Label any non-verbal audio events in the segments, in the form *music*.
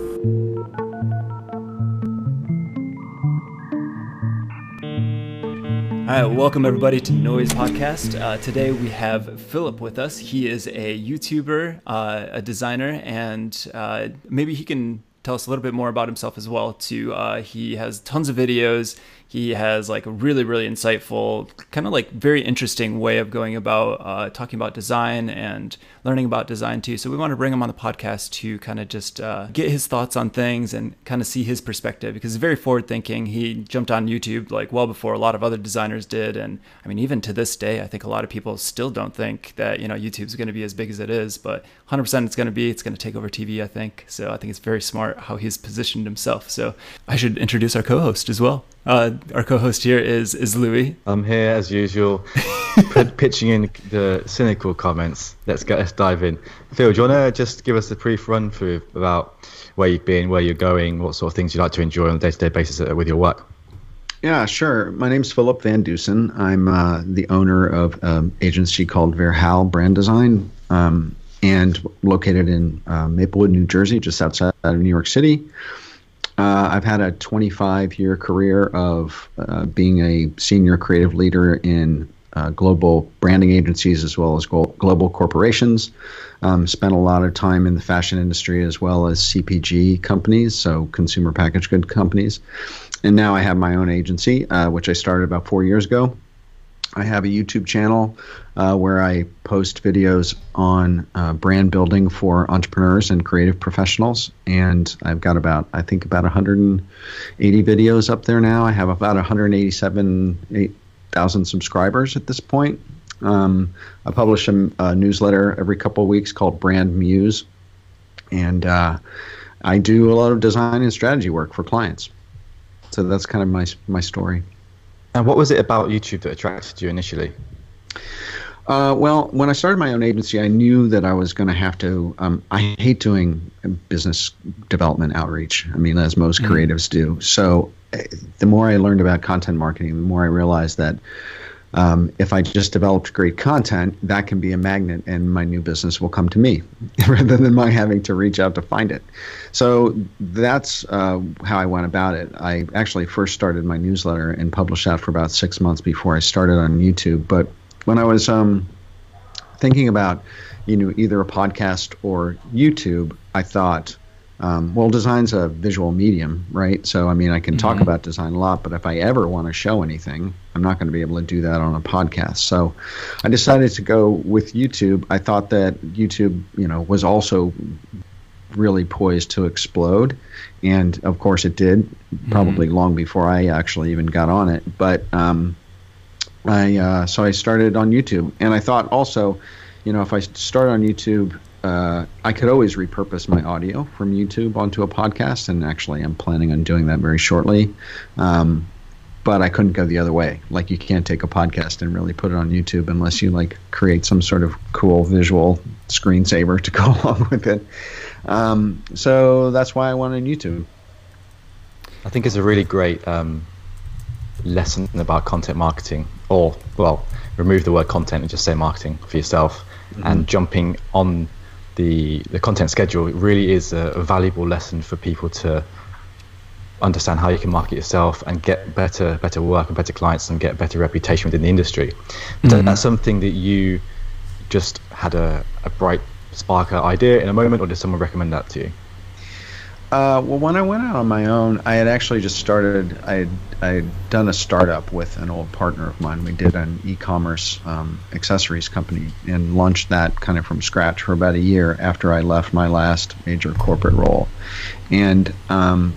All right, welcome everybody to Noise Podcast. Uh, today we have Philip with us. He is a YouTuber, uh, a designer, and uh, maybe he can tell us a little bit more about himself as well. Too, uh, he has tons of videos. He has like a really, really insightful, kind of like very interesting way of going about uh, talking about design and learning about design too. So we want to bring him on the podcast to kind of just uh, get his thoughts on things and kind of see his perspective because he's very forward thinking. He jumped on YouTube like well before a lot of other designers did, and I mean even to this day, I think a lot of people still don't think that you know YouTube's going to be as big as it is, but 100% it's going to be. It's going to take over TV, I think. So I think it's very smart how he's positioned himself. So I should introduce our co-host as well. Uh, our co-host here is is Louis. I'm here as usual, *laughs* pitching in the cynical comments. Let's get let's dive in. Phil, do you want to just give us a brief run through about where you've been, where you're going, what sort of things you like to enjoy on a day-to-day basis with your work? Yeah, sure. My name's Philip Van Dusen. I'm uh, the owner of an agency called Verhaal Brand Design, um, and located in uh, Maplewood, New Jersey, just outside of New York City. Uh, I've had a 25 year career of uh, being a senior creative leader in uh, global branding agencies as well as global corporations. Um, spent a lot of time in the fashion industry as well as CPG companies, so consumer packaged good companies. And now I have my own agency, uh, which I started about four years ago. I have a YouTube channel uh, where I post videos on uh, brand building for entrepreneurs and creative professionals. And I've got about, I think, about 180 videos up there now. I have about 187,000 subscribers at this point. Um, I publish a, a, newsletter every couple of weeks called Brand Muse. And uh, I do a lot of design and strategy work for clients. So that's kind of my, my story. And what was it about YouTube that attracted you initially? Uh, well, when I started my own agency, I knew that I was going to have to. Um, I hate doing business development outreach. I mean, as most mm-hmm. creatives do. So, eh, the more I learned about content marketing, the more I realized that um, if I just developed great content, that can be a magnet, and my new business will come to me *laughs* rather than my having to reach out to find it. So that's uh, how I went about it. I actually first started my newsletter and published that for about six months before I started on YouTube. But when I was um, thinking about, you know, either a podcast or YouTube, I thought um, well, design's a visual medium, right? So, I mean, I can talk mm-hmm. about design a lot, but if I ever want to show anything, I'm not going to be able to do that on a podcast. So, I decided to go with YouTube. I thought that YouTube, you know, was also really poised to explode. And of course, it did, probably mm-hmm. long before I actually even got on it. But um, I, uh, so I started on YouTube. And I thought also, you know, if I start on YouTube, uh, I could always repurpose my audio from YouTube onto a podcast, and actually, I'm planning on doing that very shortly. Um, but I couldn't go the other way. Like, you can't take a podcast and really put it on YouTube unless you like create some sort of cool visual screensaver to *laughs* go along with it. Um, so that's why I went on YouTube. I think it's a really great um, lesson about content marketing, or well, remove the word content and just say marketing for yourself, mm-hmm. and jumping on the the content schedule really is a, a, valuable lesson for people to understand how you can market yourself and get better better work and better clients and get better reputation within the industry. Mm-hmm. That's something that you just had a, a bright spark idea in a moment, or did someone recommend that to you? Uh, well, when I went out on my own, I had actually just started. I had, I had done a startup with an old partner of mine. We did an e-commerce um, accessories company and launched that kind of from scratch for about a year after I left my last major corporate role, and um,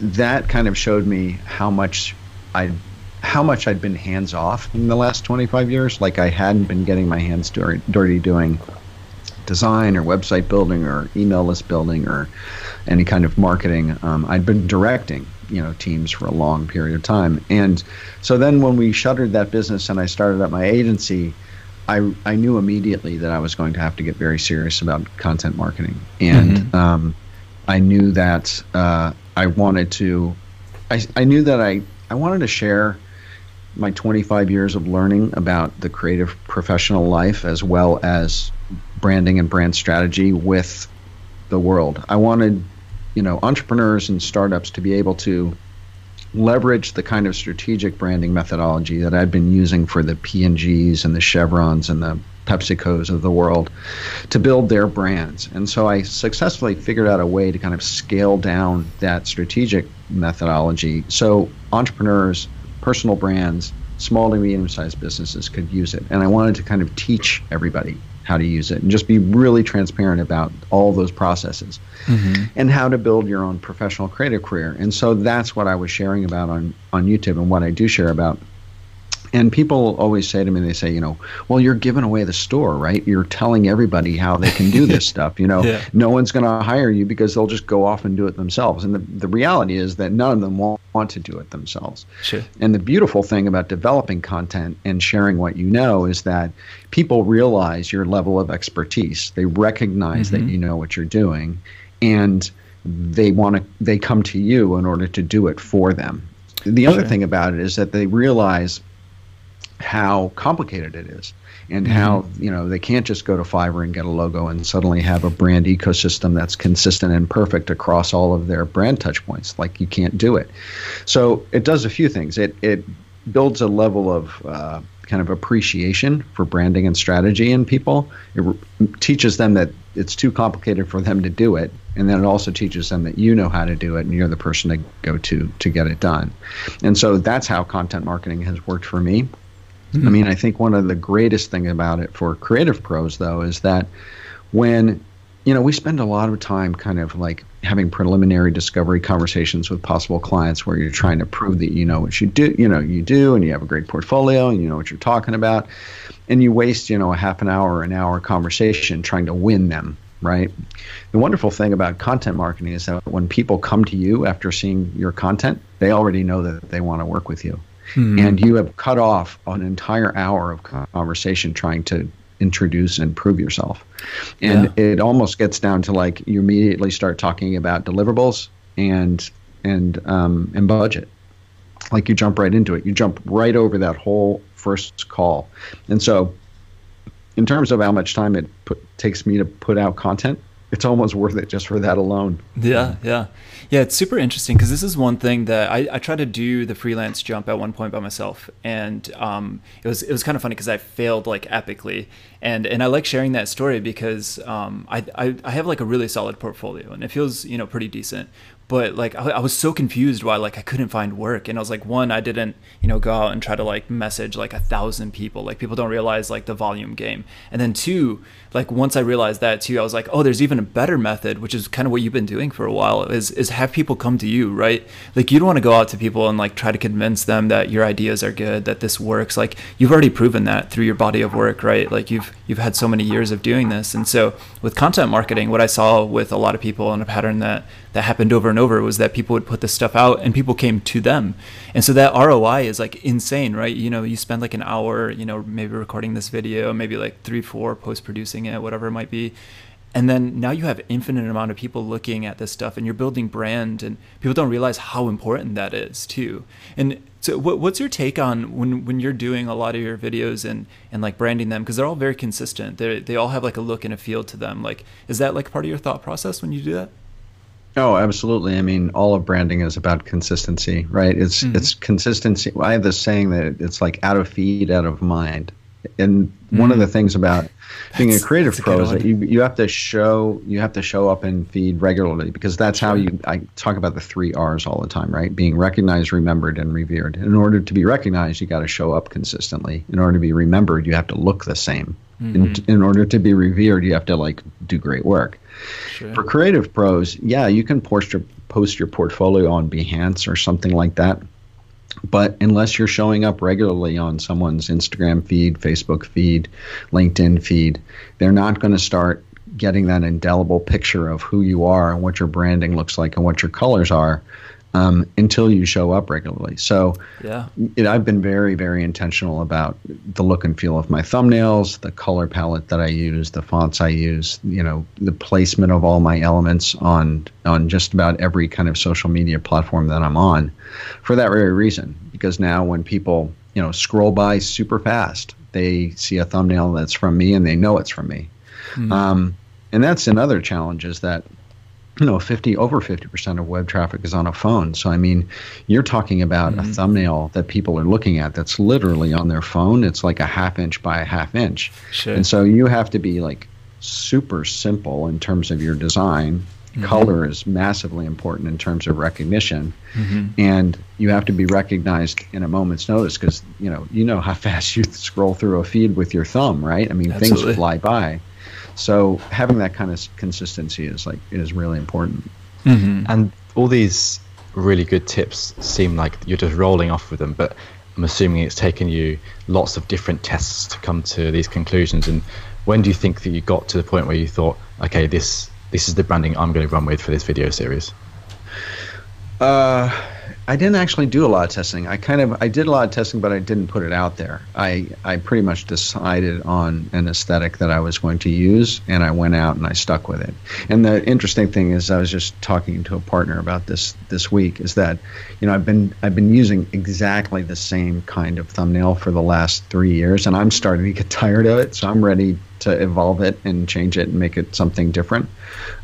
that kind of showed me how much I how much I'd been hands off in the last 25 years. Like I hadn't been getting my hands dirty, dirty doing design or website building or email list building or any kind of marketing. Um, I'd been directing, you know, teams for a long period of time, and so then when we shuttered that business and I started up my agency, I I knew immediately that I was going to have to get very serious about content marketing, and mm-hmm. um, I knew that uh, I wanted to. I I knew that I I wanted to share my 25 years of learning about the creative professional life as well as branding and brand strategy with the world. I wanted you know entrepreneurs and startups to be able to leverage the kind of strategic branding methodology that I'd been using for the P&Gs and the Chevrons and the PepsiCo's of the world to build their brands. And so I successfully figured out a way to kind of scale down that strategic methodology so entrepreneurs, personal brands, small to medium sized businesses could use it. And I wanted to kind of teach everybody how to use it and just be really transparent about all those processes mm-hmm. and how to build your own professional creative career. And so that's what I was sharing about on, on YouTube and what I do share about and people always say to me, they say, you know, well, you're giving away the store, right? You're telling everybody how they can do this *laughs* stuff. You know, yeah. no one's going to hire you because they'll just go off and do it themselves. And the, the reality is that none of them want, want to do it themselves. Sure. And the beautiful thing about developing content and sharing what you know is that people realize your level of expertise. They recognize mm-hmm. that you know what you're doing, and they want to. They come to you in order to do it for them. The other thing about it is that they realize how complicated it is and mm-hmm. how you know they can't just go to Fiverr and get a logo and suddenly have a brand ecosystem that's consistent and perfect across all of their brand touch points. Like you can't do it. So it does a few things. It it builds a level of uh, kind of appreciation for branding and strategy in people. It re- teaches them that it's too complicated for them to do it, and then it also teaches them that you know how to do it and you're the person to go to to get it done. And so that's how content marketing has worked for me. Mm-hmm. I mean, I think one of the greatest thing about it for creative pros though is that when you know, we spend a lot of time kind of like having preliminary discovery conversations with possible clients where you're trying to prove that you know what you do, you know, you do, and you have a great portfolio and you know what you're talking about. And you waste, you know, a half an hour an hour conversation trying to win them, right? The wonderful thing about content marketing is that when people come to you after seeing your content, they already know that they want to work with you hmm. and you have cut off an entire hour of conversation trying to introduce and prove yourself. And yeah. it almost gets down to like you immediately start talking about deliverables and and um, and budget. Like you jump right into it. You jump right over that whole first call. And so in terms of how much time it put, takes me to put out content, it's almost worth it just for that alone. Yeah, yeah. Yeah, it's super interesting because this is one thing that I, I tried to do the freelance jump at one point by myself, and um, it was it was kind of funny because I failed like epically, and and I like sharing that story because um, I, I I have like a really solid portfolio and it feels you know pretty decent, but like I, I, was so confused why like I couldn't find work. And I was like one I didn't you know go out and try to like message like a thousand people. Like people don't realize like the volume game. And then two like once I realized that too I was like oh there's even a better method which is kind of what you've been doing for a while is is have people come to you right? Like you don't want to go out to people and like try to convince them that your ideas are good that this works. Like you've already proven that through your body of work right? Like you've you've had so many years of doing this. And so with content marketing what I saw with a lot of people and a pattern that that happened over and over was that people would put this stuff out and people came to them. And so that ROI is like insane, right? You know, you spend like an hour, you know, maybe recording this video, maybe like three, four post producing it, whatever it might be. And then now you have infinite amount of people looking at this stuff and you're building brand and people don't realize how important that is too. And so what, what's your take on when, when you're doing a lot of your videos and, and like branding them? Cause they're all very consistent. They they all have like a look and a feel to them. Like, is that like part of your thought process when you do that? Oh, absolutely. I mean, all of branding is about consistency, right? It's mm-hmm. it's consistency. I have this saying that it's like out of feed, out of mind. And mm-hmm. one of the mm. things about being a creative pro a is that you you have to show you have to show up and feed regularly because that's how you I talk about the three R's all the time, right? Being recognized, remembered, and revered. In order to be recognized, you got to show up consistently. In order to be remembered, you have to look the same. Mm-hmm. In, in order to be revered, you have to like do great work. Sure. For creative pros, yeah, you can post your post your portfolio on Behance or something like that. But unless you're showing up regularly on someone's Instagram feed, Facebook feed, LinkedIn feed, they're not going to start getting that indelible picture of who you are and what your branding looks like and what your colors are um, until you show up regularly. So yeah, it, I've been very, very intentional about the look and feel of my thumbnails, the color palette that I use, the fonts I use, you know, the placement of all my elements on on just about every kind of social media platform that I'm on, for that very reason. Because now when people you know scroll by super fast, they see a thumbnail that's from me and they know it's from me. Mm-hmm. Um, and that's another challenge is that you know 50 over 50% of web traffic is on a phone so i mean you're talking about mm-hmm. a thumbnail that people are looking at that's literally on their phone it's like a half inch by a half inch sure. and so you have to be like super simple in terms of your design Mm-hmm. Color is massively important in terms of recognition, mm-hmm. and you have to be recognized in a moment's notice because you know you know how *laughs* fast you scroll through a feed with your thumb, right? I mean, Absolutely. things fly by. So having that kind of consistency is like is really important. Mm-hmm. And all these really good tips seem like you're just rolling off with them, but I'm assuming it's taken you lots of different tests to come to these conclusions. And when do you think that you got to the point where you thought, okay, this this is the branding I'm going to run with for this video series? Uh, I didn't actually do a lot of testing. I kind of I did a lot of testing, but I didn't put it out there. I I pretty much decided on an aesthetic that I was going to use, and I went out and I stuck with it. And the interesting thing is, I was just talking to a partner about this this week. Is that you know I've been I've been using exactly the same kind of thumbnail for the last three years, and I'm starting to get *laughs* tired of it. So I'm ready to evolve it and change it and make it something different.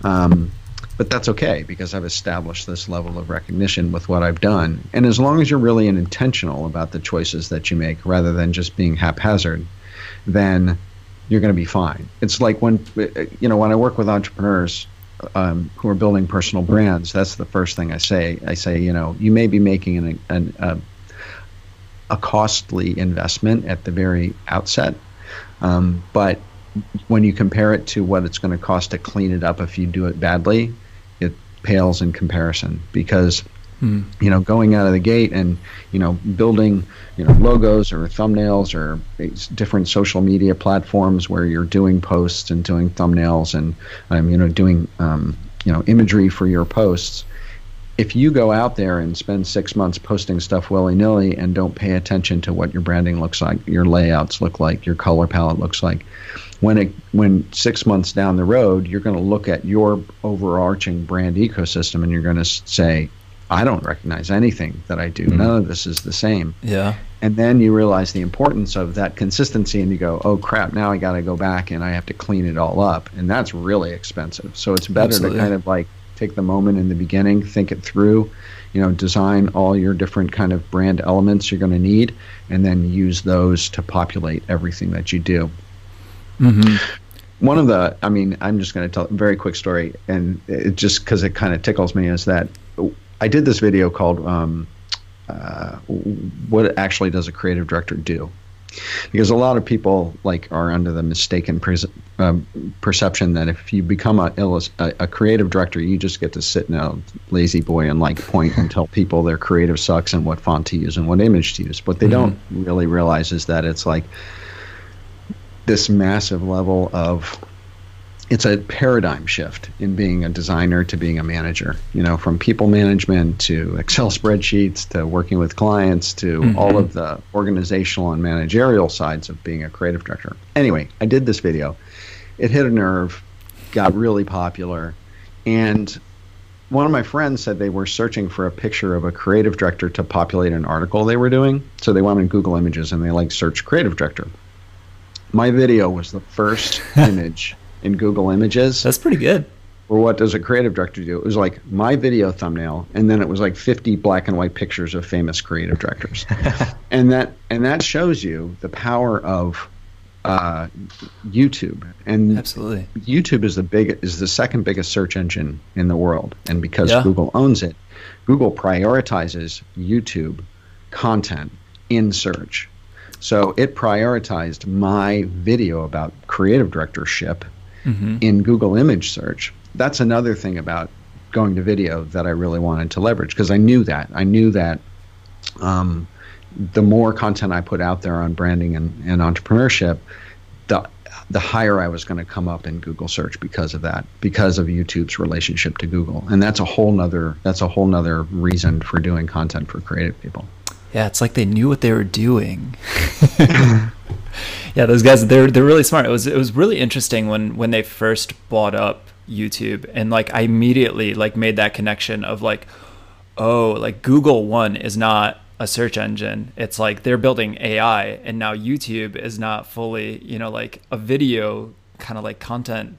Um, but that's okay because I've established this level of recognition with what I've done. And as long as you're really intentional about the choices that you make rather than just being haphazard, then you're going to be fine. It's like when you know when I work with entrepreneurs um, who are building personal brands. That's the first thing I say. I say, you know, you may be making an, an a, a costly investment at the very outset, um, but when you compare it to what it's going to cost to clean it up if you do it badly, pales in comparison because hmm. you know going out of the gate and you know building you know logos or thumbnails or different social media platforms where you're doing posts and doing thumbnails and um, you know doing um, you know imagery for your posts if you go out there and spend six months posting stuff willy nilly and don't pay attention to what your branding looks like, your layouts look like, your color palette looks like, when it when six months down the road, you're going to look at your overarching brand ecosystem and you're going to say, I don't recognize anything that I do. Mm-hmm. None of this is the same. Yeah. And then you realize the importance of that consistency and you go, oh crap, now I got to go back and I have to clean it all up. And that's really expensive. So it's better Absolutely. to kind of like take the moment in the beginning, think it through, you know, design all your different kind of brand elements you're going to need, and then use those to populate everything that you do. Mm-hmm. One of the, I mean, I'm just going to tell a very quick story, and it just because it kind of tickles me is that I did this video called um, uh, "What Actually Does a Creative Director Do?" Because a lot of people like are under the mistaken pre- um, perception that if you become a, a, creative director, you just get to sit in a lazy boy and like point and tell people their creative sucks and what font to use and what image to use. What they mm-hmm. don't really realize is that it's like this massive level of it's a paradigm shift in being a designer to being a manager. You know, from people management to Excel spreadsheets to working with clients to mm-hmm. all of the organizational and managerial sides of being a creative director. Anyway, I did this video. It hit a nerve, got really popular, and one of my friends said they were searching for a picture of a creative director to populate an article they were doing. So they went in Google Images and they like search creative director. My video was the first *laughs* image in Google Images. That's pretty good. Or what does a creative director do? It was like my video thumbnail, and then it was like 50 black and white pictures of famous creative directors, *laughs* and that and that shows you the power of uh, YouTube. And absolutely, YouTube is the big is the second biggest search engine in the world, and because yeah. Google owns it, Google prioritizes YouTube content in search. So it prioritized my video about creative directorship mm-hmm. in Google image search. That's another thing about going to video that I really wanted to leverage because I knew that. I knew that um, the more content I put out there on branding and, and entrepreneurship, the the higher I was going to come up in Google search because of that, because of YouTube's relationship to Google. And that's a whole nother that's a whole nother reason for doing content for creative people. Yeah, it's like they knew what they were doing. *laughs* yeah, those guys they're they're really smart. It was it was really interesting when when they first bought up YouTube and like I immediately like made that connection of like oh, like Google One is not a search engine. It's like they're building AI and now YouTube is not fully, you know, like a video kind of like content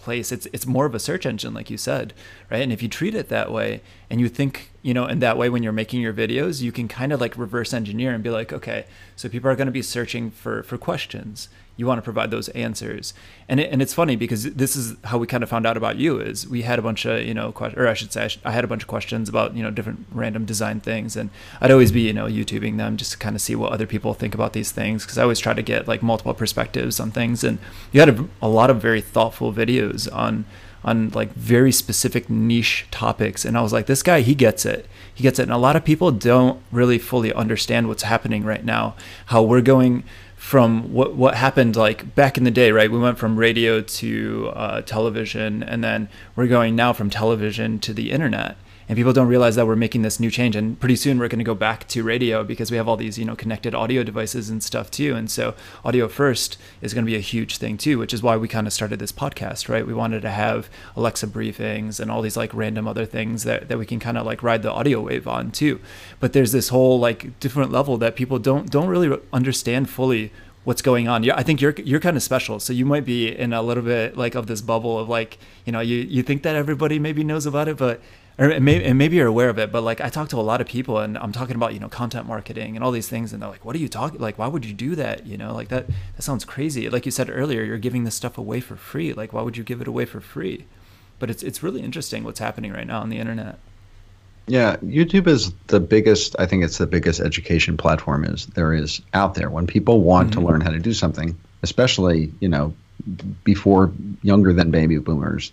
place. It's it's more of a search engine, like you said, right? And if you treat it that way, and you think, you know, in that way when you're making your videos, you can kind of like reverse engineer and be like, okay, so people are going to be searching for for questions you want to provide those answers. And it, and it's funny because this is how we kind of found out about you is we had a bunch of you know or I should say I had a bunch of questions about you know different random design things, and I'd always be you know YouTubing them just to kind of see what other people think about these things because I always try to get like multiple perspectives on things. And you had a, a lot of very thoughtful videos on on like very specific niche topics and i was like this guy he gets it he gets it and a lot of people don't really fully understand what's happening right now how we're going from what what happened like back in the day, right? We went from radio to uh, television, and then we're going now from television to the internet. And people don't realize that we're making this new change, and pretty soon we're going to go back to radio because we have all these, you know, connected audio devices and stuff too. And so, audio first is going to be a huge thing too, which is why we kind of started this podcast, right? We wanted to have Alexa briefings and all these like random other things that that we can kind of like ride the audio wave on too. But there's this whole like different level that people don't don't really understand fully what's going on. Yeah, I think you're you're kind of special, so you might be in a little bit like of this bubble of like you know you you think that everybody maybe knows about it, but and maybe you're aware of it. But like I talk to a lot of people, and I'm talking about you know content marketing and all these things, and they're like, "What are you talking? Like, why would you do that? You know, like that that sounds crazy. Like you said earlier, you're giving this stuff away for free. Like, why would you give it away for free? But it's it's really interesting what's happening right now on the internet. Yeah, YouTube is the biggest. I think it's the biggest education platform is there is out there. When people want mm-hmm. to learn how to do something, especially you know before younger than baby boomers,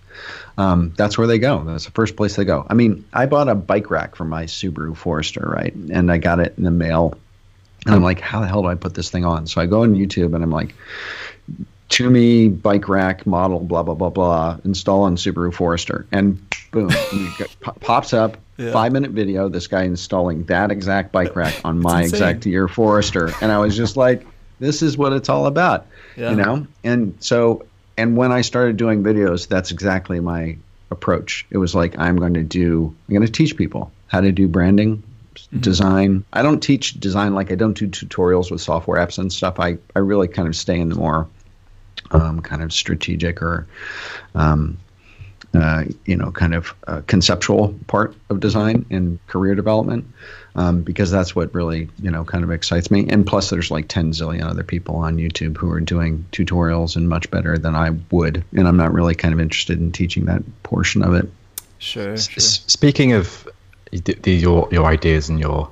um, that's where they go. That's the first place they go. I mean, I bought a bike rack for my Subaru Forester, right? And I got it in the mail, and I'm like, how the hell do I put this thing on? So I go on YouTube and I'm like, Thule bike rack model, blah blah blah blah, install on Subaru Forester, and boom, *laughs* pops up yeah. five minute video. This guy installing that exact bike rack on my exact year Forester, and I was just like, this is what it's all about, yeah. you know. And so, and when I started doing videos, that's exactly my approach. It was like I'm going to do, I'm going to teach people how to do branding, Mm-hmm. design. I don't teach design like I don't do tutorials with software apps and stuff. I, I really kind of stay in the more um, kind of strategic or um, uh, you know kind of uh, conceptual part of design and career development um, because that's what really you know kind of excites me and plus there's like 10 zillion other people on youtube who are doing tutorials and much better than i would and i'm not really kind of interested in teaching that portion of it sure, sure. speaking of the, the, your your ideas and your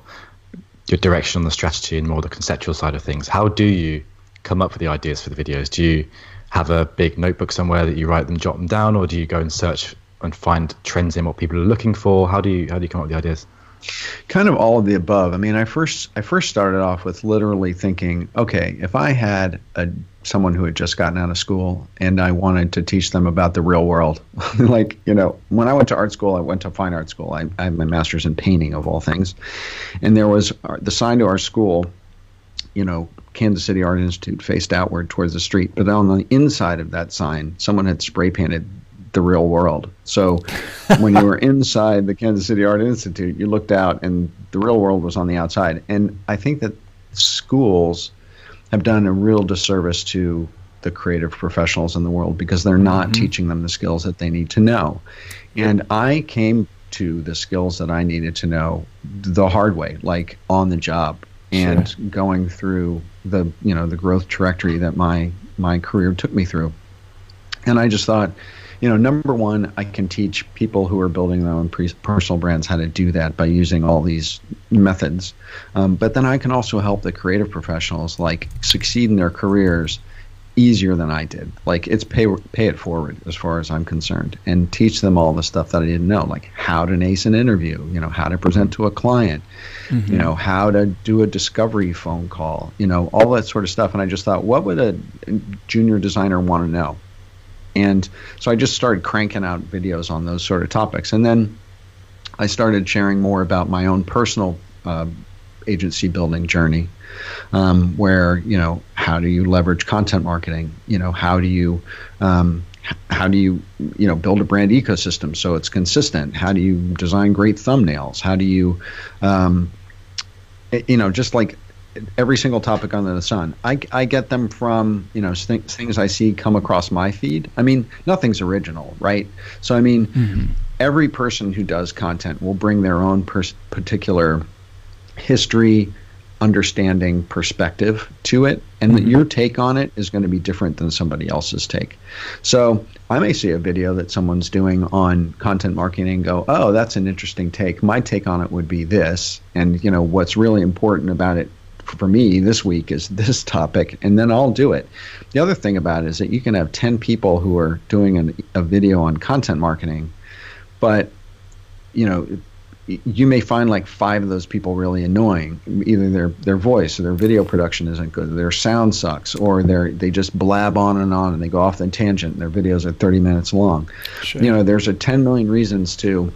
your direction on the strategy and more the conceptual side of things how do you come up with the ideas for the videos? Do you have a big notebook somewhere that you write them, jot them down, or do you go and search and find trends in what people are looking for? How do you how do you come up with the ideas? Kind of all of the above. I mean, I first I first started off with literally thinking, okay, if I had a someone who had just gotten out of school and I wanted to teach them about the real world, *laughs* like you know, when I went to art school, I went to fine art school. I, I have my master's in painting of all things, and there was uh, the sign to our school you know, Kansas City Art Institute faced outward towards the street. But on the inside of that sign, someone had spray painted the real world. So when you were *laughs* inside the Kansas City Art Institute, you looked out and the real world was on the outside. And I think that schools have done a real disservice to the creative professionals in the world because they're not mm-hmm. teaching them the skills that they need to know. And I came to the skills that I needed to know the hard way, like on the job and sure. going through the you know the growth trajectory that my my career took me through and i just thought you know number one i can teach people who are building their own pre- personal brands how to do that by using all these methods um, but then i can also help the creative professionals like succeed in their careers easier than I did. Like it's pay pay it forward as far as I'm concerned, and teach them all the stuff that I didn't know, like how to ace an interview, you know, how to present to a client, mm-hmm. you know, how to do a discovery phone call, you know, all that sort of stuff. And I just thought, what would a junior designer want to know? And so I just started cranking out videos on those sort of topics, and then I started sharing more about my own personal uh, agency building journey um, where you know how do you leverage content marketing? You know how do you um, how do you you know build a brand ecosystem so it's consistent? How do you design great thumbnails? How do you um, you know just like every single topic under the sun. I, I get them from you know th- things I see come across my feed. I mean, nothing's original, right? So I mean, mm-hmm. every person who does content will bring their own pers- particular history, understanding, perspective to it, and mm-hmm. your take on it is going to be different than somebody else's take. So I may see a video that someone's doing on content marketing and go, "Oh, that's an interesting take. My take on it would be this." And you know what's really important about it for me this week is this topic, and then I'll do it. The other thing about it is that you can have 10 people who are doing an, a video on content marketing, but you know, you may find like five of those people really annoying. Either their their voice or their video production isn't good, their sound sucks, or they they just blab on and on and they go off the tangent. Their videos are 30 minutes long. Sure. You know, there's a 10 million reasons to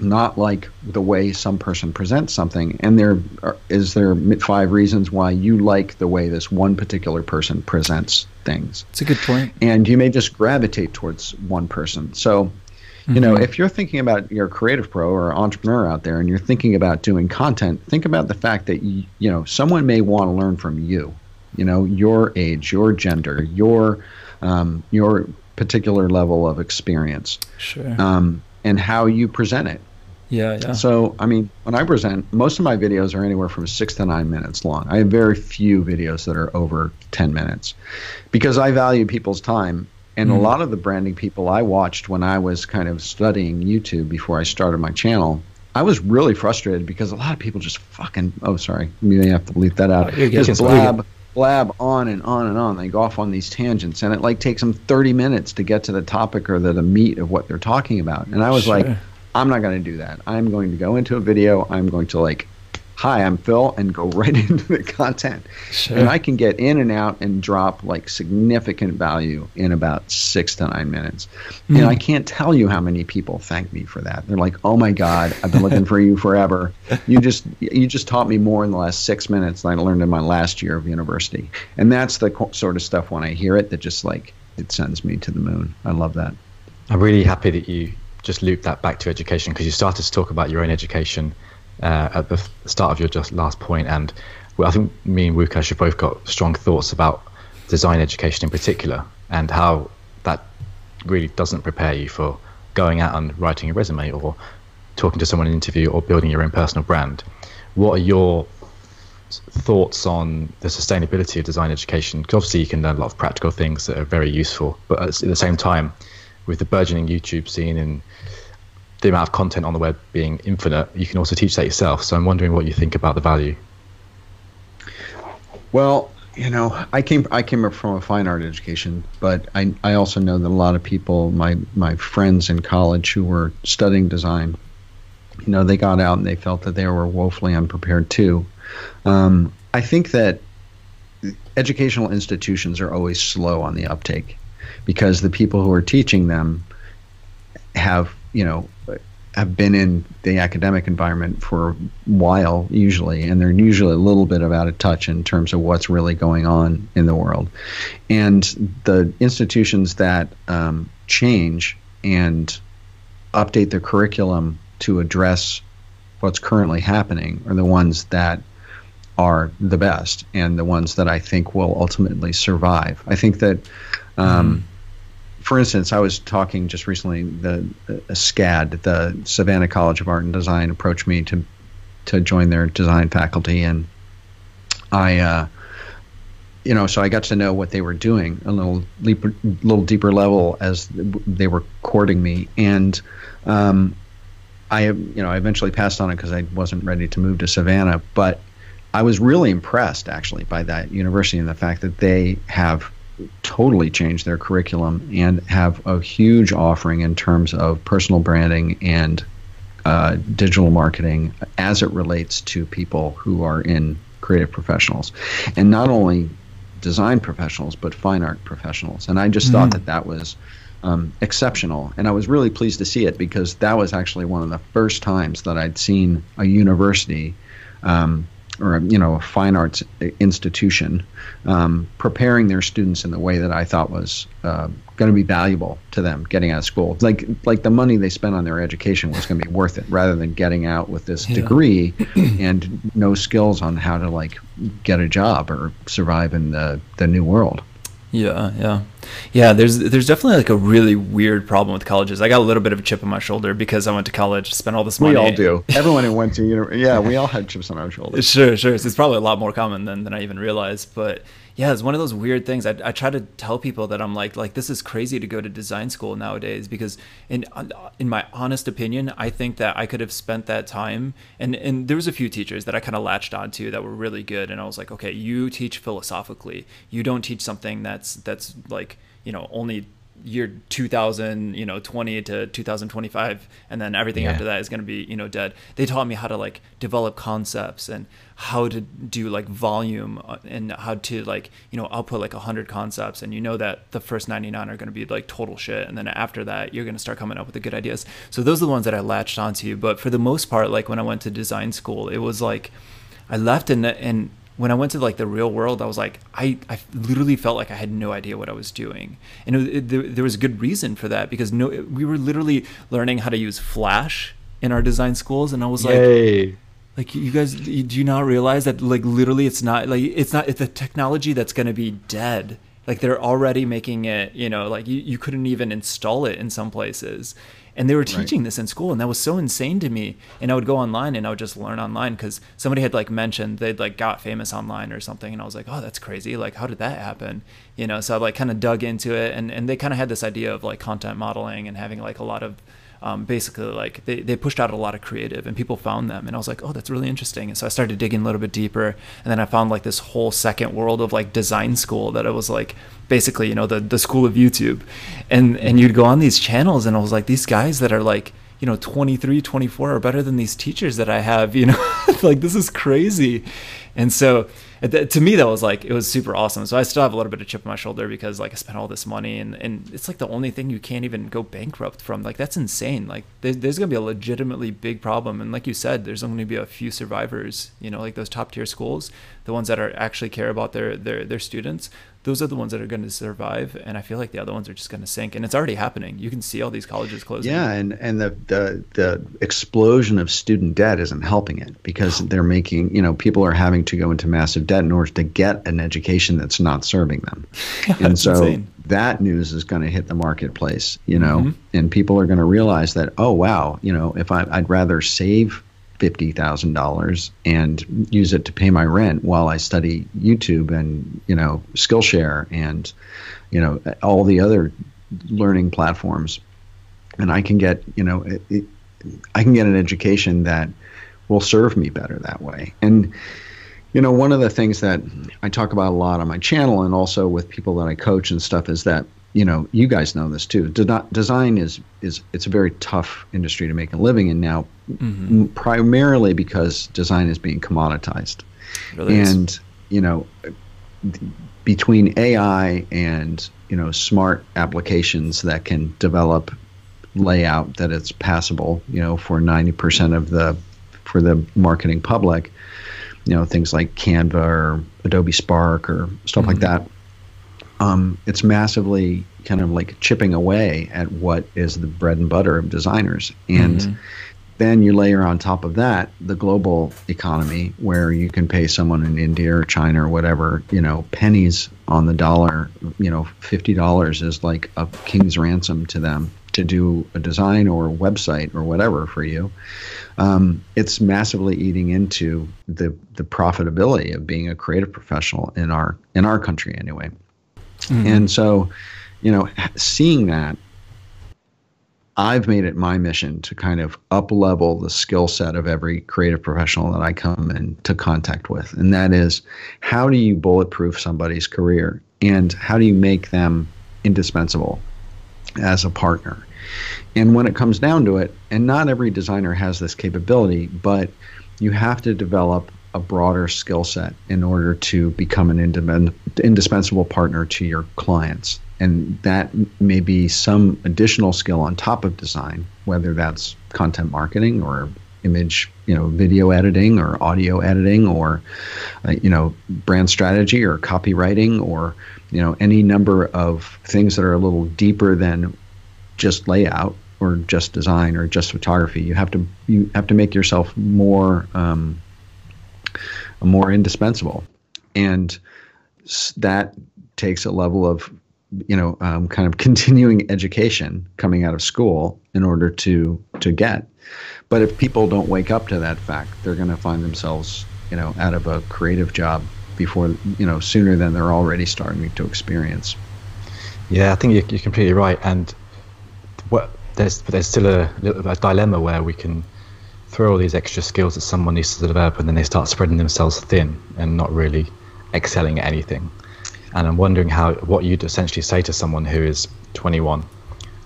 not like the way some person presents something and there are, is there five reasons why you like the way this one particular person presents things? It's a good point. And you may just gravitate towards one person. So mm-hmm. you know if you're thinking about your creative pro or entrepreneur out there and you're thinking about doing content think about the fact that you, you know someone may want to learn from you. You know your age your gender your um, your particular level of experience. Sure. Um, and how you present it yeah, yeah. So, I mean, when I present, most of my videos are anywhere from six to nine minutes long. I have very few videos that are over 10 minutes because I value people's time. And mm. a mm-hmm. lot of the branding people I watched when I was kind of studying YouTube before I started my channel, I was really frustrated because a lot of people just fucking, oh, sorry, you may have to bleep that out. Oh, just blab, blab on and on and on. They go off on these tangents, and it like takes them 30 minutes to get to the topic or the, the meat of what they're talking about. And I was sure. like, I'm not going to do that. I'm going to go into a video. I'm going to like, hi, I'm Phil, and go *laughs* right into the content. Sure. And I can get in and out and drop like significant value in about six to nine minutes. Mm. And I can't tell you how many people thank me for that. They're like, oh my God, I've been looking for you forever. *laughs* You just you just taught me more in the last six minutes than I learned in my last year of university. And that's the sort of stuff when I hear it that just like it sends me to the moon. I love that. I'm really happy that you just loop that back to education because you started to talk about your own education uh, at the start of your just last point, and I think me and Łukasz have both got strong thoughts about design education in particular and how that really doesn't prepare you for going out and writing a resume or talking to someone in an interview or building your own personal brand. What are your thoughts on the sustainability of design education? Because obviously you can learn a lot of practical things that are very useful, but at the same time, with the burgeoning YouTube scene and the amount of content on the web being infinite, you can also teach that yourself. So I'm wondering what you think about the value. Well, you know, I came I came up from a fine art education, but I I also know that a lot of people, my my friends in college who were studying design, you know, they got out and they felt that they were woefully unprepared too. Um, I think that educational institutions are always slow on the uptake because the people who are teaching them have you know have been in the academic environment for a while usually and they're usually a little bit out of touch in terms of what's really going on in the world and the institutions that um, change and update their curriculum to address what's currently happening are the ones that are the best and the ones that I think will ultimately survive. I think that um, mm for instance, I was talking just recently. The uh, SCAD, the Savannah College of Art and Design, approached me to to join their design faculty, and I, uh, you know, so I got to know what they were doing a little deeper, little deeper level as they were courting me, and um, I, you know, I eventually passed on it because I wasn't ready to move to Savannah, but I was really impressed actually by that university and the fact that they have totally change their curriculum and have a huge offering in terms of personal branding and uh, digital marketing as it relates to people who are in creative professionals, and not only design professionals but fine art professionals. And I just mm thought that that was um, exceptional, and I was really pleased to see it because that was actually one of the first times that I'd seen a university um, or you know a fine arts institution um, preparing their students in the way that I thought was uh, going to be valuable to them getting out of school. Like like the money they spent on their education was going to be worth it, rather than getting out with this yeah. degree and no skills on how to like get a job or survive in the the new world. Yeah, yeah, yeah. There's there's definitely like a really weird problem with colleges. I got a little bit of a chip on my shoulder because I went to college, spent all this money. We all do. *laughs* Everyone who went to you yeah, we all had chips on our shoulders. *laughs* Sure, sure. So it's probably a lot more common than than I even realized. But yeah, it's one of those weird things. I, I try to tell people that I'm like, like this is crazy to go to design school nowadays because, in uh, in my honest opinion, I think that I could have spent that time and and there was a few teachers that I kind of latched onto that were really good, and I was like, okay, you teach philosophically, you don't teach something that's that's like you know only year 2000 you know 20 to 2025 and then everything yeah. after that is going to be you know dead they taught me how to like develop concepts and how to do like volume uh, and how to like you know output like 100 concepts and you know that the first 99 are going to be like total shit and then after that you're going to start coming up with the good ideas so those are the ones that i latched onto but for the most part like when i went to design school it was like i left and and when I went to like the real world, I was like, I, I literally felt like I had no idea what I was doing, and it, it, there, there was a good reason for that because no, we were literally learning how to use Flash in our design schools, and I was Yay. like, like you guys, do you not realize that like literally it's not like it's not it's a technology that's gonna be dead. Like they're already making it, you know, like you, you couldn't even install it in some places and they were teaching right. this in school and that was so insane to me. And i would go online and i would just learn online because somebody had like mentioned they'd like got famous online or something and i was like oh that's crazy. Like how did that happen? You know so i like kind of dug into it and, and they kind of had this idea of like content modeling and having like a lot of um, basically like they, they pushed out a lot of creative and people found them. And i was like oh that's really interesting. And so i started digging a little bit deeper. And then i found like this whole second world of like design school that it was like basically you know the, the school of youtube. And and you'd go on these channels and i was like these guys that are like you know 23 24 are better than these teachers that i have you know? *laughs* Like this is crazy. And so to me that was like it was super awesome. So i still have a little bit of chip on my shoulder because like i spent all this money and, and it's like the only thing you can't even go bankrupt from. Like that's insane. Like there's, there's to be a legitimately big problem. And like you said there's only to be a few survivors you know like those top tier schools the ones that are actually care about their their their students those are the ones that are going to survive and i feel like the other ones are just going to sink and it's already happening you can see all these colleges closing yeah and and the the, the explosion of student debt isn't helping it because they're making you know people are having to go into massive debt in order to get an education that's not serving them *laughs* and so insane. that news is going to hit the marketplace you know mm-hmm. and people are going to realize that oh wow you know if I, i'd rather save $50,000 and use it to pay my rent while I study YouTube and, you know, Skillshare and, you know, all the other learning platforms. And I can get, you know, it, it, I can get an education that will serve me better that way. And, you know, one of the things that I talk about a lot on my channel and also with people that I coach and stuff is that you know, you guys know this too. Design is is it's a very tough industry to make a living in now, mm-hmm. primarily because design is being commoditized, really and is. you know, between AI and you know smart applications that can develop layout that it's passable, you know, for ninety percent of the for the marketing public, you know, things like Canva or Adobe Spark or stuff mm-hmm. like that um, it's massively kind of like chipping away at what is the bread and butter of designers. And mm-hmm. then you layer on top of that the global economy where you can pay someone in India or China or whatever, you know, pennies on the dollar, you know, $50 is like a king's ransom to them to do a design or a website or whatever for you. Um, it's massively eating into the the profitability of being a creative professional in our in our country anyway. Mm-hmm. And so, you know, seeing that, I've made it my mission to kind of up level the skill set of every creative professional that I come into contact with. And that is how do you bulletproof somebody's career and how do you make them indispensable as a partner? And when it comes down to it, and not every designer has this capability, but you have to develop a broader skill set in order to become an indispensable partner to your clients. And that may be some additional skill on top of design, whether that's content marketing or image, you know, video editing or audio editing or, uh, you know, brand strategy or copywriting or, you know, any number of things that are a little deeper than just layout or just design or just photography. You have to you have to make yourself more um, more indispensable, and that takes a level of you know um, kind of continuing education coming out of school in order to to get. But if people don't wake up to that fact they're going to find themselves you know out of a creative job before you know sooner than they're already starting to experience. Yeah i think you're, completely right. And what there's there's still a, little a dilemma where we can throw all these extra skills that someone needs to develop and then they start spreading themselves thin and not really excelling at anything and I'm wondering how what you'd essentially say to someone who is 21,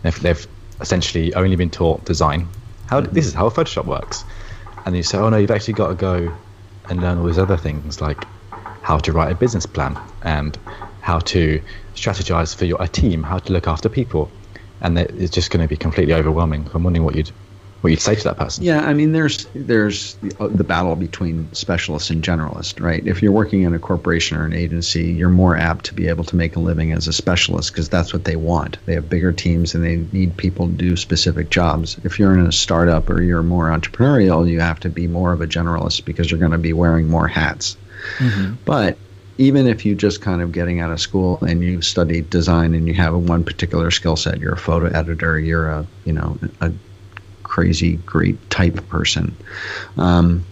if they've essentially only been taught design. How this is how Photoshop works, and you say, oh no, you've actually got to go and learn all these other things like how to write a business plan and how to strategize for your a team, how to look after people, and it's just going to be completely overwhelming. I'm wondering what you'd what you'd say to that person. Yeah, I mean, there's there's the, uh, the, battle between specialists and generalists, right? If you're working in a corporation or an agency, you're more apt to be able to make a living as a specialist because that's what they want. They have bigger teams and they need people to do specific jobs. If you're in a startup or you're more entrepreneurial, you have to be more of a generalist because you're going to be wearing more hats. Mm-hmm. But even if you just kind of getting out of school and you study design and you have one particular skill set, you're a photo editor, you're a you know a crazy great type person. Um,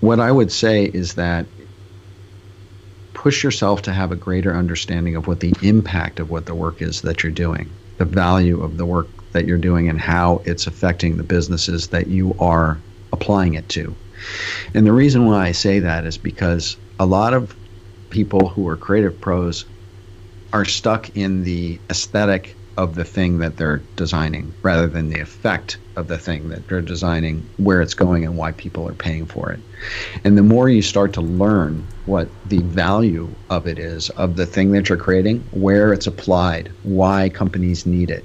what I would say is that push yourself to have a greater understanding of what the impact of what the work is that you're doing, the value of the work that you're doing, and how it's affecting the businesses that you are applying it to. And the reason why I say that is because a lot of people who are creative pros are stuck in the aesthetic of the thing that they're designing rather than the effect of the thing that they're designing, where it's going, and why people are paying for it. And the more you start to learn what the value of it is, of the thing that you're creating, where it's applied, why companies need it,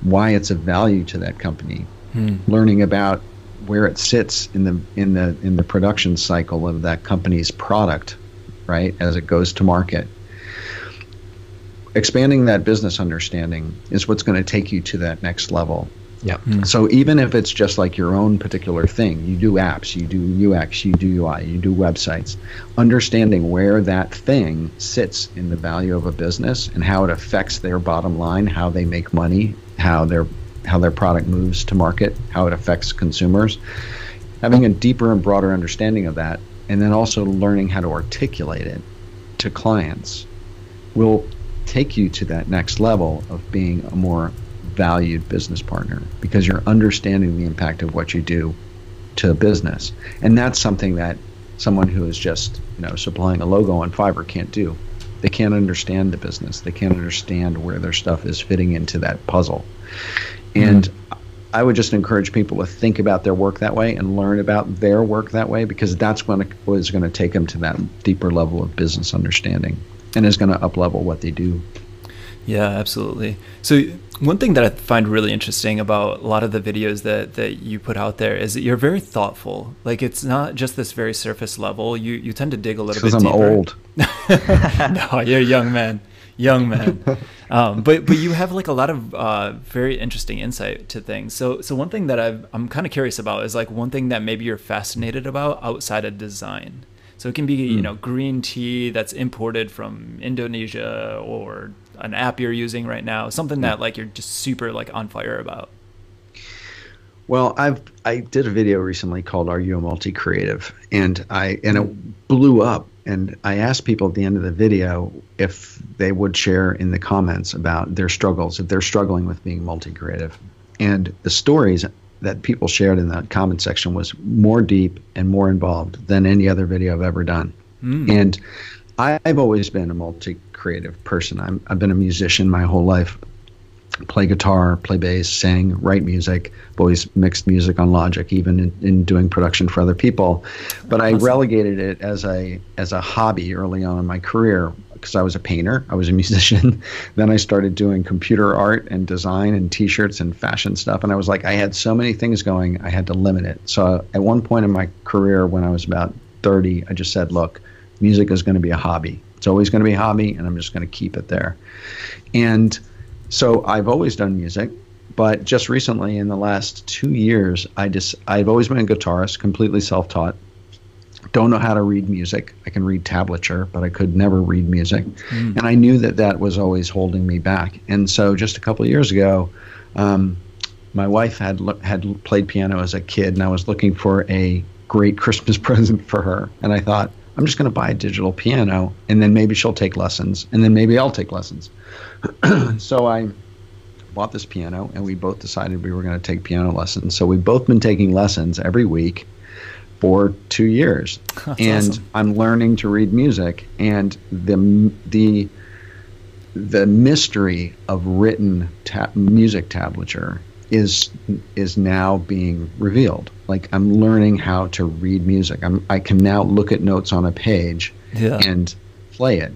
why it's of value to that company, hmm. learning about where it sits in the in the in the production cycle of that company's product, right, as it goes to market expanding that business understanding is what's going to take you to that next level. Yeah. Mm. So even if it's just like your own particular thing, you do apps, you do UX, you do UI, you do websites, understanding where that thing sits in the value of a business and how it affects their bottom line, how they make money, how their how their product moves to market, how it affects consumers. Having a deeper and broader understanding of that and then also learning how to articulate it to clients will take you to that next level of being a more valued business partner because you're understanding the impact of what you do to a business. And that's something that someone who is just, you know, supplying a logo on Fiverr can't do. They can't understand the business. They can't understand where their stuff is fitting into that puzzle. And mm-hmm. I would just encourage people to think about their work that way and learn about their work that way because that's when it was going to take them to that deeper level of business understanding and is going to up level what they do. Yeah, absolutely. So one thing that I find really interesting about a lot of the videos that that you put out there is that you're very thoughtful. Like it's not just this very surface level. You you tend to dig a little bit Because I'm old. *laughs* no, you're a young man, young man. *laughs* Um, but but you have like a lot of uh, very interesting insight to things. So so one thing that i I'm kind of curious about is like one thing that maybe you're fascinated about outside of design. So it can be, you hmm. know, green tea that's imported from Indonesia or an app you're using right now, something that like you're just super like on fire about. Well, I've I did a video recently called "Are You a Multi Creative?" and I and it blew up. And I asked people at the end of the video if they would share in the comments about their struggles, if they're struggling with being multi creative. And the stories that people shared in that comment section was more deep and more involved than any other video I've ever done. Mm. And I've always been a multi creative person. I'm, I've been a musician my whole life. Play guitar, play bass, sing, write music. I've always mixed music on Logic, even in, in doing production for other people. But I relegated it as a as a hobby early on in my career because I was a painter, I was a *laughs* musician. then I started doing computer art and design and T-shirts and fashion stuff. And I was like, I had so many things going, I had to limit it. So at one point in my career, when I was about 30, I just said, look, music is going to be a hobby. It's always going to be a hobby, and I'm just going to keep it there. And so I've always done music, but just recently, in the last two years, I just I've always been a guitarist, completely self-taught. Don't know how to read music. I can read tablature, but I could never read music, mm. and I knew that that was always holding me back. And so, just a couple of years ago, um, my wife had had played piano as a kid, and I was looking for a great Christmas *laughs* present for her. And I thought, I'm just going to buy a digital piano, and then maybe she'll take lessons, and then maybe I'll take lessons. *clears throat* so I bought this piano, and we both decided we were going to take piano lessons. So we've both been taking lessons every week for two years, *laughs* That's and awesome. I'm learning to read music. And the the the mystery of written ta- music tablature is is now being revealed. Like I'm learning how to read music. I'm I can now look at notes on a page yeah. and play it.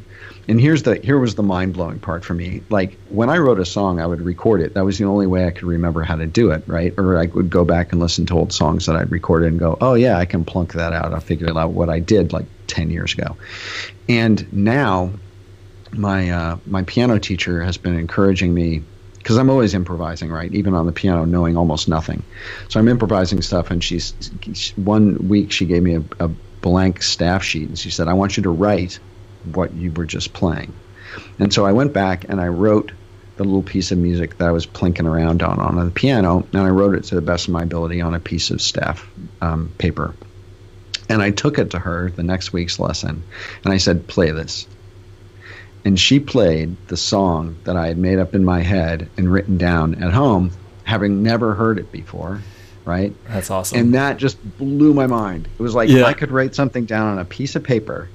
And here's the here was the mind blowing part for me. Like when I wrote a song, I would record it. That was the only way I could remember how to do it, right? Or I would go back and listen to old songs that I'd recorded and go, oh yeah, I can plunk that out. I figured out what I did like ten years ago. And now my uh, my piano teacher has been encouraging me because I'm always improvising, right? Even on the piano, knowing almost nothing. So I'm improvising stuff, and she's one week she gave me a, a blank staff sheet, and she said, "I want you to write what you were just playing." And so I went back and I wrote the little piece of music that I was plinking around on on the piano, and I wrote it to the best of my ability on a piece of staff um, paper. And I took it to her the next week's lesson, and I said, "Play this." and she played the song that I had made up in my head and written down at home, having never heard it before. Right. That's awesome. And that just blew my mind. It was like yeah. I could write something down on a piece of paper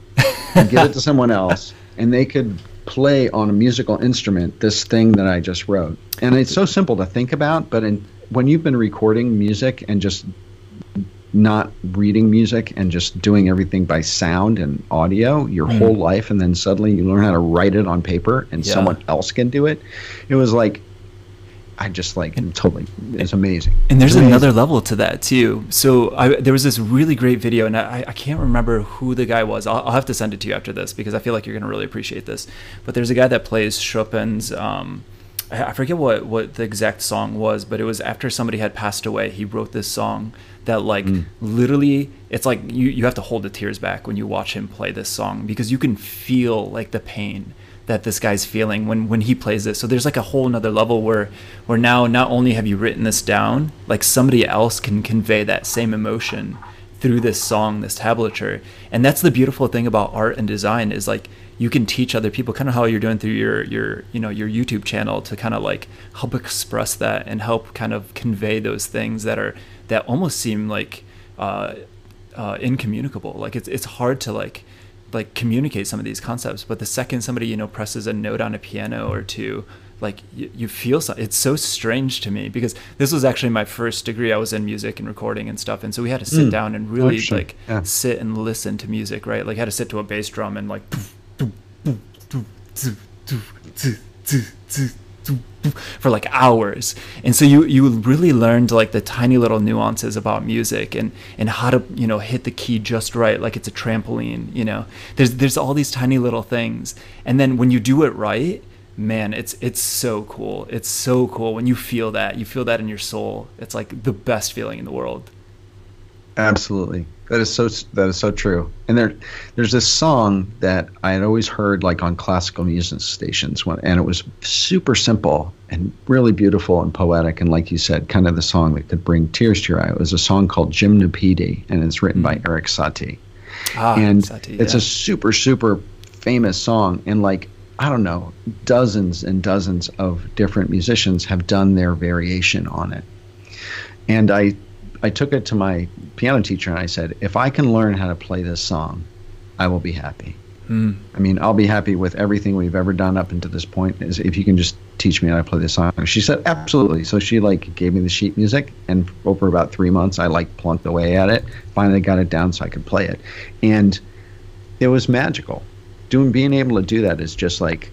and give it to someone else, and they could play on a musical instrument this thing that I just wrote. And it's so simple to think about, but in, when you've been recording music and just not reading music and just doing everything by sound and audio your mm. whole life and then suddenly you learn how to write it on paper and yeah. someone else can do it it was like i just like and, totally it's amazing. And there's another level to that too. So I, there was this really great video and I, I can't remember who the guy was. I'll, I'll, have to send it to you after this because i feel like you're going to really appreciate this. But there's a guy that plays chopin's um, I forget what, what the exact song was, but it was after somebody had passed away. He wrote this song that like mm. literally it's like you, you have to hold the tears back when you watch him play this song because you can feel like the pain that this guy's feeling when when he plays it so there's like a whole another level where where now not only have you written this down like somebody else can convey that same emotion through this song this tablature and that's the beautiful thing about art and design is like you can teach other people kind of how you're doing through your your you know your YouTube channel to kind of like help express that and help kind of convey those things that are that almost seem like uh, uh, incommunicable. Like it's it's hard to like like communicate some of these concepts. But the second somebody you know presses a note on a piano or two, like you, you feel so, it's so strange to me because this was actually my first degree. I was in music and recording and stuff, and so we had to sit mm, down and really like yeah. sit and listen to music. Right, like had to sit to a bass drum and like for like hours. And so you you really learned like the tiny little nuances about music and and how to you know hit the key just right like it's a trampoline you know? There's there's all these tiny little things. And then when you do it right man it's it's so cool. It's so cool. When you feel that you feel that in your soul it's like the best feeling in the world. Absolutely that is so that is so true. And there, there's this song that I had always heard like on classical music stations, when, and it was super simple and really beautiful and poetic. And like you said, kind of the song that could bring tears to your eye. It was a song called Gymnopédie, and it's written by Erik Satie. Ah, and Satie, it's a super super famous song, and like I don't know, dozens and dozens of different musicians have done their variation on it. And I I took it to my piano teacher and I said, if I can learn how to play this song, I will be happy. Mm. I mean, I'll be happy with everything we've ever done up until this point. Is if you can just teach me how to play this song. She said, absolutely. So she like gave me the sheet music, and over about three months, I like plunked away at it. Finally, got it down so I could play it, and it was magical. doing being able to do that is just like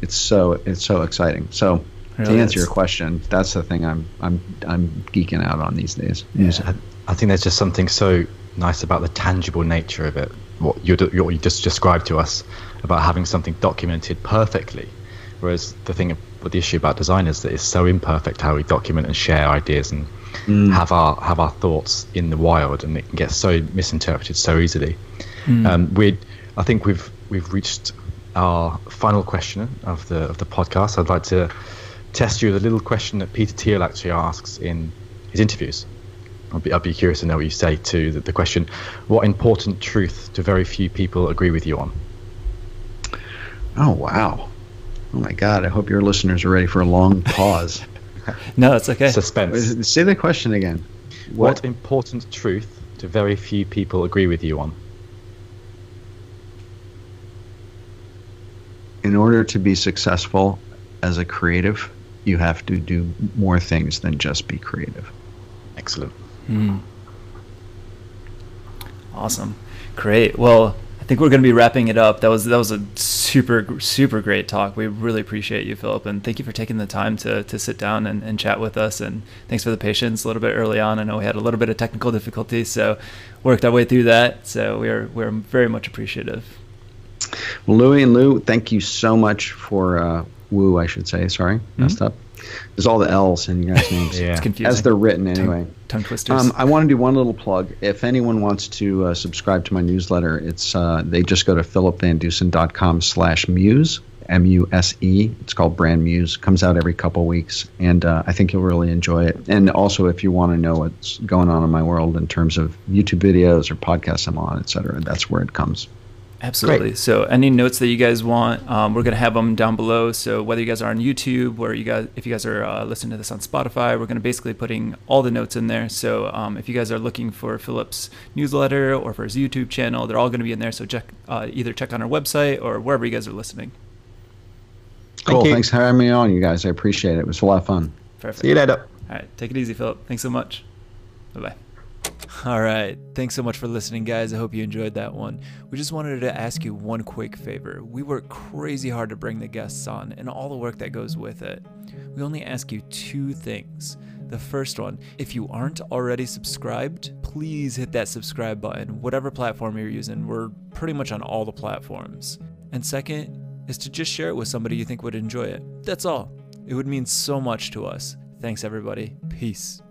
it's so it's so exciting. So Really to answer your question, that's the thing I'm I'm I'm geeking out on these days. I, I think there's just something so nice about the tangible nature of it. What you you just described to us about having something documented perfectly, whereas the thing with the issue about design is that it's so imperfect how we document and share ideas and have our have our thoughts in the wild, and it can get so misinterpreted so easily. Um, we, I think we've we've reached our final question of the of the podcast. I'd like to test you with a little question that Peter Thiel actually asks in his interviews. I'd be, I'd be curious to know what you say to the, the question what important truth do very few people agree with you on? Oh wow. Oh my god, I hope your listeners are ready for a long pause. *laughs* No, it's okay. Suspense. Say the question again. What important truth do very few people agree with you on? in order to be successful as a creative, you have to do more things than just be creative. Excellent. Awesome. Great. Well, I think we're going to be wrapping it up. That was that was a super super great talk. We really appreciate you, Philip, and thank you for taking the time to to sit down and, and chat with us. And thanks for the patience a little bit early on. I know we had a little bit of technical difficulties, so worked our way through that. So we're we're very much appreciative. Well, Louie and Lou, thank you so much for uh, Woo, I should say. Sorry, messed up. There's all the L's in your guys' *laughs* names. Yeah. It's confusing. As they're written anyway. Tongue twisters. Um, I want to do one little plug. If anyone wants to uh, subscribe to my newsletter, it's uh, they just go to philipvandusen.com slash muse, M-U-S-E. It's called Brand Muse. Comes out every couple weeks, and uh, I think you'll really enjoy it. And also, if you want to know what's going on in my world in terms of YouTube videos or podcasts I'm on, et cetera, that's where it comes. Absolutely. Great. So, any notes that you guys want, um, we're gonna have them down below. So, whether you guys are on YouTube or you guys, if you guys are uh, listening to this on Spotify, we're gonna basically putting all the notes in there. So, um, if you guys are looking for Philip's newsletter or for his YouTube channel, they're all gonna be in there. So, check uh, either check on our website or wherever you guys are listening. Cool. you. Thanks for having me on, you guys. I appreciate it. It was a lot of fun. Perfect. See you later. All right, take it easy, Philip. Thanks so much. Bye bye. All right, thanks so much for listening, guys. I hope you enjoyed that one. We just wanted to ask you one quick favor. We work crazy hard to bring the guests on and all the work that goes with it. We only ask you two things. The first one, if you aren't already subscribed, please hit that subscribe button, whatever platform you're using. We're pretty much on all the platforms. And second is to just share it with somebody you think would enjoy it. That's all. It would mean so much to us. Thanks, everybody. Peace.